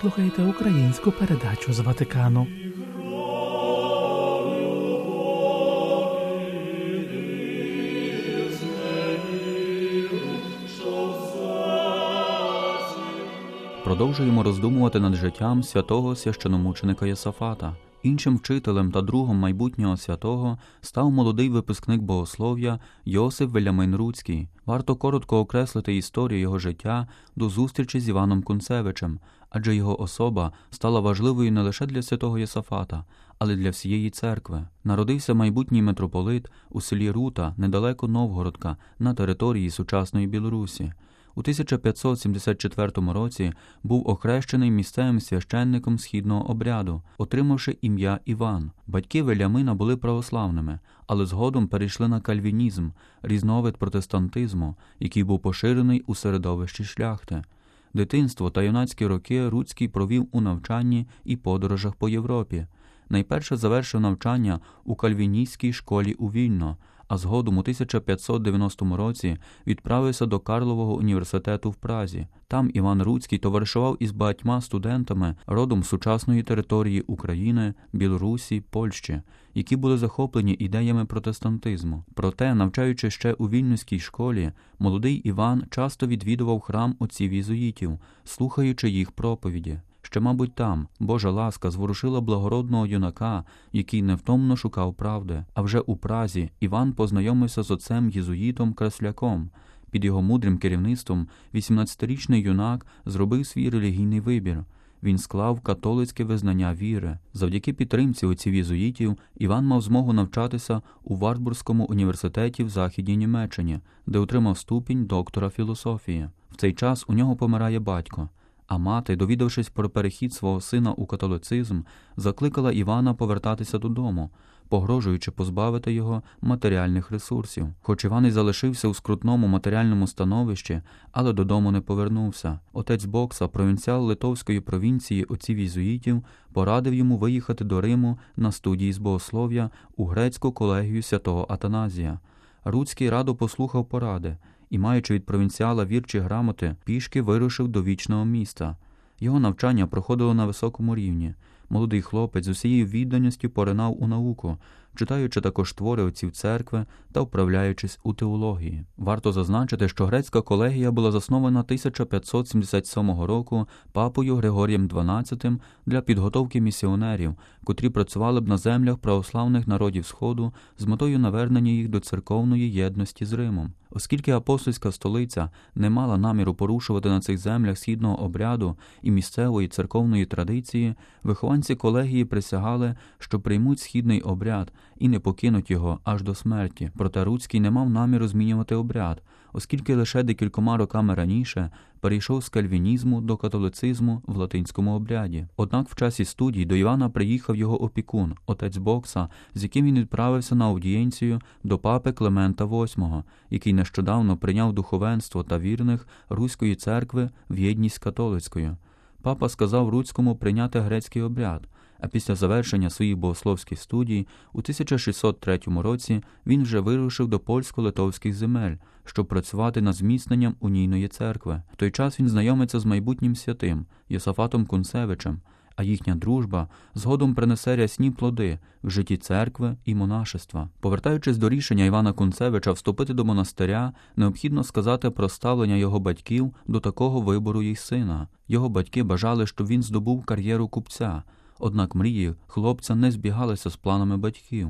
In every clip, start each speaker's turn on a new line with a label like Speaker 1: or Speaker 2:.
Speaker 1: Слухаєте українську передачу з Ватикану.
Speaker 2: Продовжуємо роздумувати над життям святого священомученика Єсафата. Іншим вчителем та другом майбутнього святого став молодий випускник богослов'я Йосип Велямин Руцький. Варто коротко окреслити історію його життя до зустрічі з Іваном Кунцевичем, адже його особа стала важливою не лише для святого Єсафата, але для всієї церкви. Народився майбутній митрополит у селі Рута недалеко Новгородка на території сучасної Білорусі. У 1574 році був охрещений місцевим священником східного обряду, отримавши ім'я Іван. Батьки Велямина були православними, але згодом перейшли на кальвінізм, різновид протестантизму, який був поширений у середовищі шляхти. Дитинство та юнацькі роки Руцький провів у навчанні і подорожах по Європі. Найперше завершив навчання у кальвіністській школі у Вільно, а згодом у 1590 році відправився до Карлового університету в Празі. Там Іван Руцький товаришував із багатьма студентами родом сучасної території України, Білорусі, Польщі, які були захоплені ідеями протестантизму. Проте, навчаючи ще у вільнюській школі, молодий Іван часто відвідував храм отців єзуїтів, слухаючи їх проповіді. Ще, мабуть, там Божа ласка зворушила благородного юнака, який невтомно шукав правди. А вже у Празі Іван познайомився з отцем єзуїтом Красляком. Під його мудрим керівництвом 18-річний юнак зробив свій релігійний вибір. Він склав католицьке визнання віри. Завдяки підтримці отців єзуїтів Іван мав змогу навчатися у Вартбурзькому університеті в Західній Німеччині, де отримав ступінь доктора філософії. В цей час у нього помирає батько. А мати, довідавшись про перехід свого сина у католицизм, закликала Івана повертатися додому, погрожуючи позбавити його матеріальних ресурсів. Хоч Іван і залишився у скрутному матеріальному становищі, але додому не повернувся. Отець Бокса, провінціал Литовської провінції отців єзуїтів, порадив йому виїхати до Риму на студії з богослов'я у грецьку колегію святого Атаназія. Руцький радо послухав поради і, маючи від провінціала вірчі грамоти, пішки вирушив до вічного міста. Його навчання проходило на високому рівні. Молодий хлопець з усією відданістю поринав у науку, читаючи також твори отців церкви та вправляючись у теології. Варто зазначити, що грецька колегія була заснована 1577 року папою Григорієм XII для підготовки місіонерів, котрі працювали б на землях православних народів Сходу з метою навернення їх до церковної єдності з Римом. Оскільки апостольська столиця не мала наміру порушувати на цих землях східного обряду і місцевої церковної традиції, вихованці колегії присягали, що приймуть східний обряд і не покинуть його аж до смерті. Проте Руцький не мав наміру змінювати обряд, оскільки лише декількома роками раніше перейшов з кальвінізму до католицизму в латинському обряді. Однак в часі студій до Івана приїхав його опікун, отець Бокса, з яким він відправився на аудієнцію до папи Клемента VIII, який нещодавно прийняв духовенство та вірних Руської церкви в єдність католицькою. Папа сказав Руцькому прийняти грецький обряд а після завершення своїх богословських студій у 1603 році він вже вирушив до польсько-литовських земель, щоб працювати над зміцненням унійної церкви. В той час він знайомиться з майбутнім святим Йосафатом Кунцевичем, а їхня дружба згодом принесе рясні плоди в житті церкви і монашества. Повертаючись до рішення Івана Кунцевича вступити до монастиря, необхідно сказати про ставлення його батьків до такого вибору їх сина. Його батьки бажали, щоб він здобув кар'єру купця. Однак мрії хлопця не збігалися з планами батьків.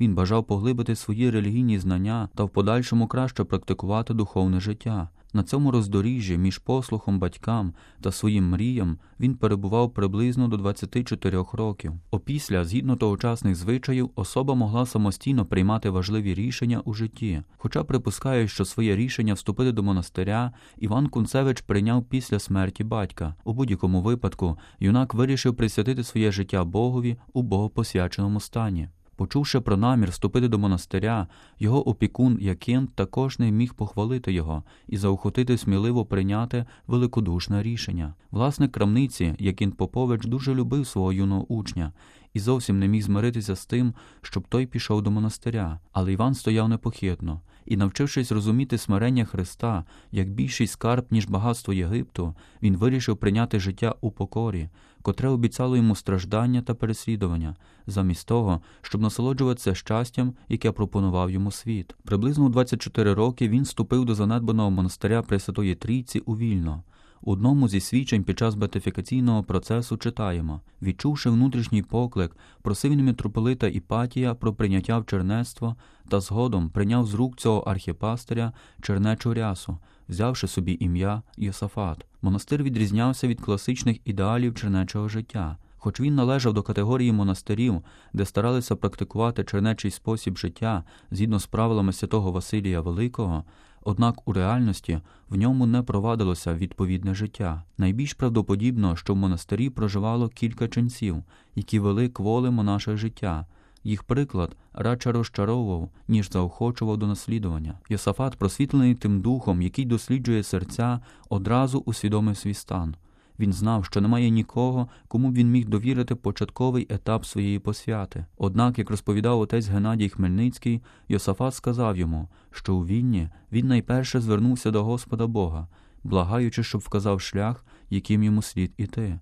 Speaker 2: Він бажав поглибити свої релігійні знання та в подальшому краще практикувати духовне життя. На цьому роздоріжжі між послухом батькам та своїм мріям він перебував приблизно до 24 років. Опісля, згідно тогочасних звичаїв, особа могла самостійно приймати важливі рішення у житті. Хоча припускаю, що своє рішення вступити до монастиря Іван Кунцевич прийняв після смерті батька. У будь-якому випадку юнак вирішив присвятити своє життя Богові у богопосвяченому стані. Почувши про намір вступити до монастиря, його опікун Якин також не міг похвалити його і заохотити сміливо прийняти великодушне рішення. Власник крамниці Якін Попович дуже любив свого юного учня і зовсім не міг змиритися з тим, щоб той пішов до монастиря. Але Іван стояв непохитно і, навчившись розуміти смирення Христа як більший скарб, ніж багатство Єгипту, він вирішив прийняти життя у покорі, котре обіцяло йому страждання та переслідування, замість того, щоб насолоджуватися щастям, яке пропонував йому світ. Приблизно у 24 роки він вступив до занедбаного монастиря Пресвятої Трійці у Вільно. Одному зі свідчень під час бетифікаційного процесу читаємо відчувши внутрішній поклик, просив митрополита Іпатія про прийняття в чернецтво та згодом прийняв з рук цього архіпастиря чернечу рясу, взявши собі ім'я Йосафат. Монастир відрізнявся від класичних ідеалів чернечого життя. Хоч він належав до категорії монастирів, де старалися практикувати чернечий спосіб життя згідно з правилами святого Василія Великого, однак у реальності в ньому не провадилося відповідне життя. Найбільш правдоподібно, що в монастирі проживало кілька ченців, які вели кволи монаше життя. Їх приклад радше розчаровував, ніж заохочував до наслідування. Йосафат, просвітлений тим духом, який досліджує серця, одразу усвідомив свій стан. Він знав, що немає нікого, кому б він міг довірити початковий етап своєї посвяти. Однак, як розповідав отець Геннадій Хмельницький, Йосафат сказав йому, що у війні він найперше звернувся до Господа Бога, благаючи, щоб вказав шлях, яким йому слід іти.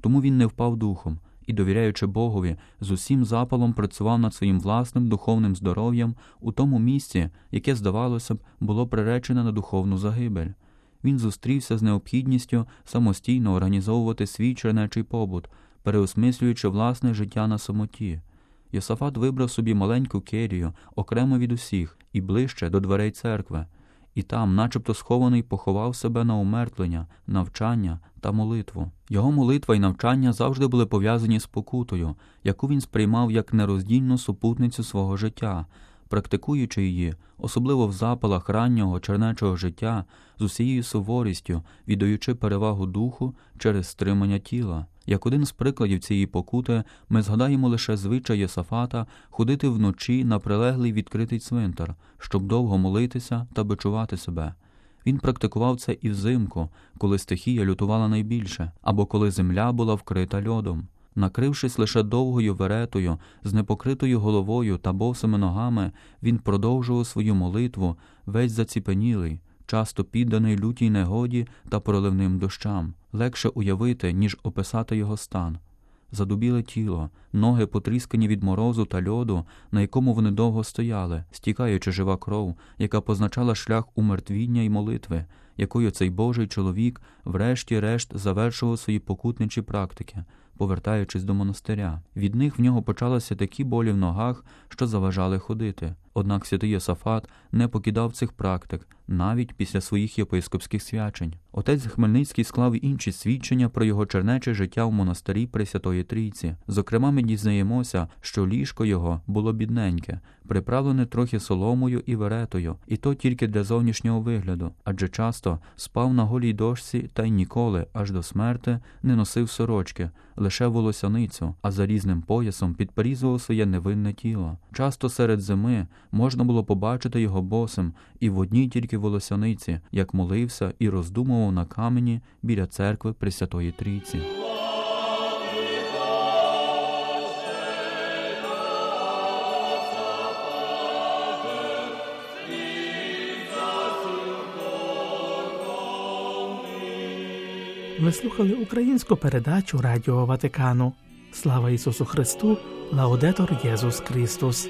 Speaker 2: Тому він не впав духом і, довіряючи Богові, з усім запалом працював над своїм власним духовним здоров'ям у тому місці, яке, здавалося б, було приречене на духовну загибель він зустрівся з необхідністю самостійно організовувати свій чернечий побут, переосмислюючи власне життя на самоті. Йосафат вибрав собі маленьку керію, окремо від усіх, і ближче до дверей церкви, і там, начебто схований, поховав себе на умертлення, навчання та молитву. Його молитва і навчання завжди були пов'язані з покутою, яку він сприймав як нероздільну супутницю свого життя, практикуючи її, особливо в запалах раннього чернечого життя, з усією суворістю, віддаючи перевагу духу через стримання тіла. Як один з прикладів цієї покути, ми згадаємо лише звичай Єсафата ходити вночі на прилеглий відкритий цвинтар, щоб довго молитися та бичувати себе. Він практикував це і взимку, коли стихія лютувала найбільше, або коли земля була вкрита льодом. Накрившись лише довгою веретою, з непокритою головою та босими ногами, він продовжував свою молитву, весь заціпенілий, часто підданий лютій негоді та проливним дощам, легше уявити, ніж описати його стан. Задубіле тіло, ноги потріскані від морозу та льоду, на якому вони довго стояли, стікаючи жива кров, яка позначала шлях умертвіння й молитви, якою цей Божий чоловік, врешті-решт, завершував свої покутничі практики повертаючись до монастиря. Від них в нього почалися такі болі в ногах, що заважали ходити. Однак святий Йосафат не покидав цих практик навіть після своїх єпископських свячень. Отець Хмельницький склав інші свідчення про його чернече життя в монастирі Пресвятої Трійці. Зокрема, ми дізнаємося, що ліжко його було бідненьке, приправлене трохи соломою і веретою, і то тільки для зовнішнього вигляду, адже часто спав на голій дошці та й ніколи, аж до смерти, не носив сорочки, лише волосяницю, а за різним поясом підперізував своє невинне тіло. Часто серед зими можна було побачити його босим і в одній тільки волосяниці, як молився і роздумував на камені біля церкви Пресвятої Трійці.
Speaker 1: Ви слухали українську передачу Радіо Ватикану. Слава Ісусу Христу, Лаудетор Єсус Христос.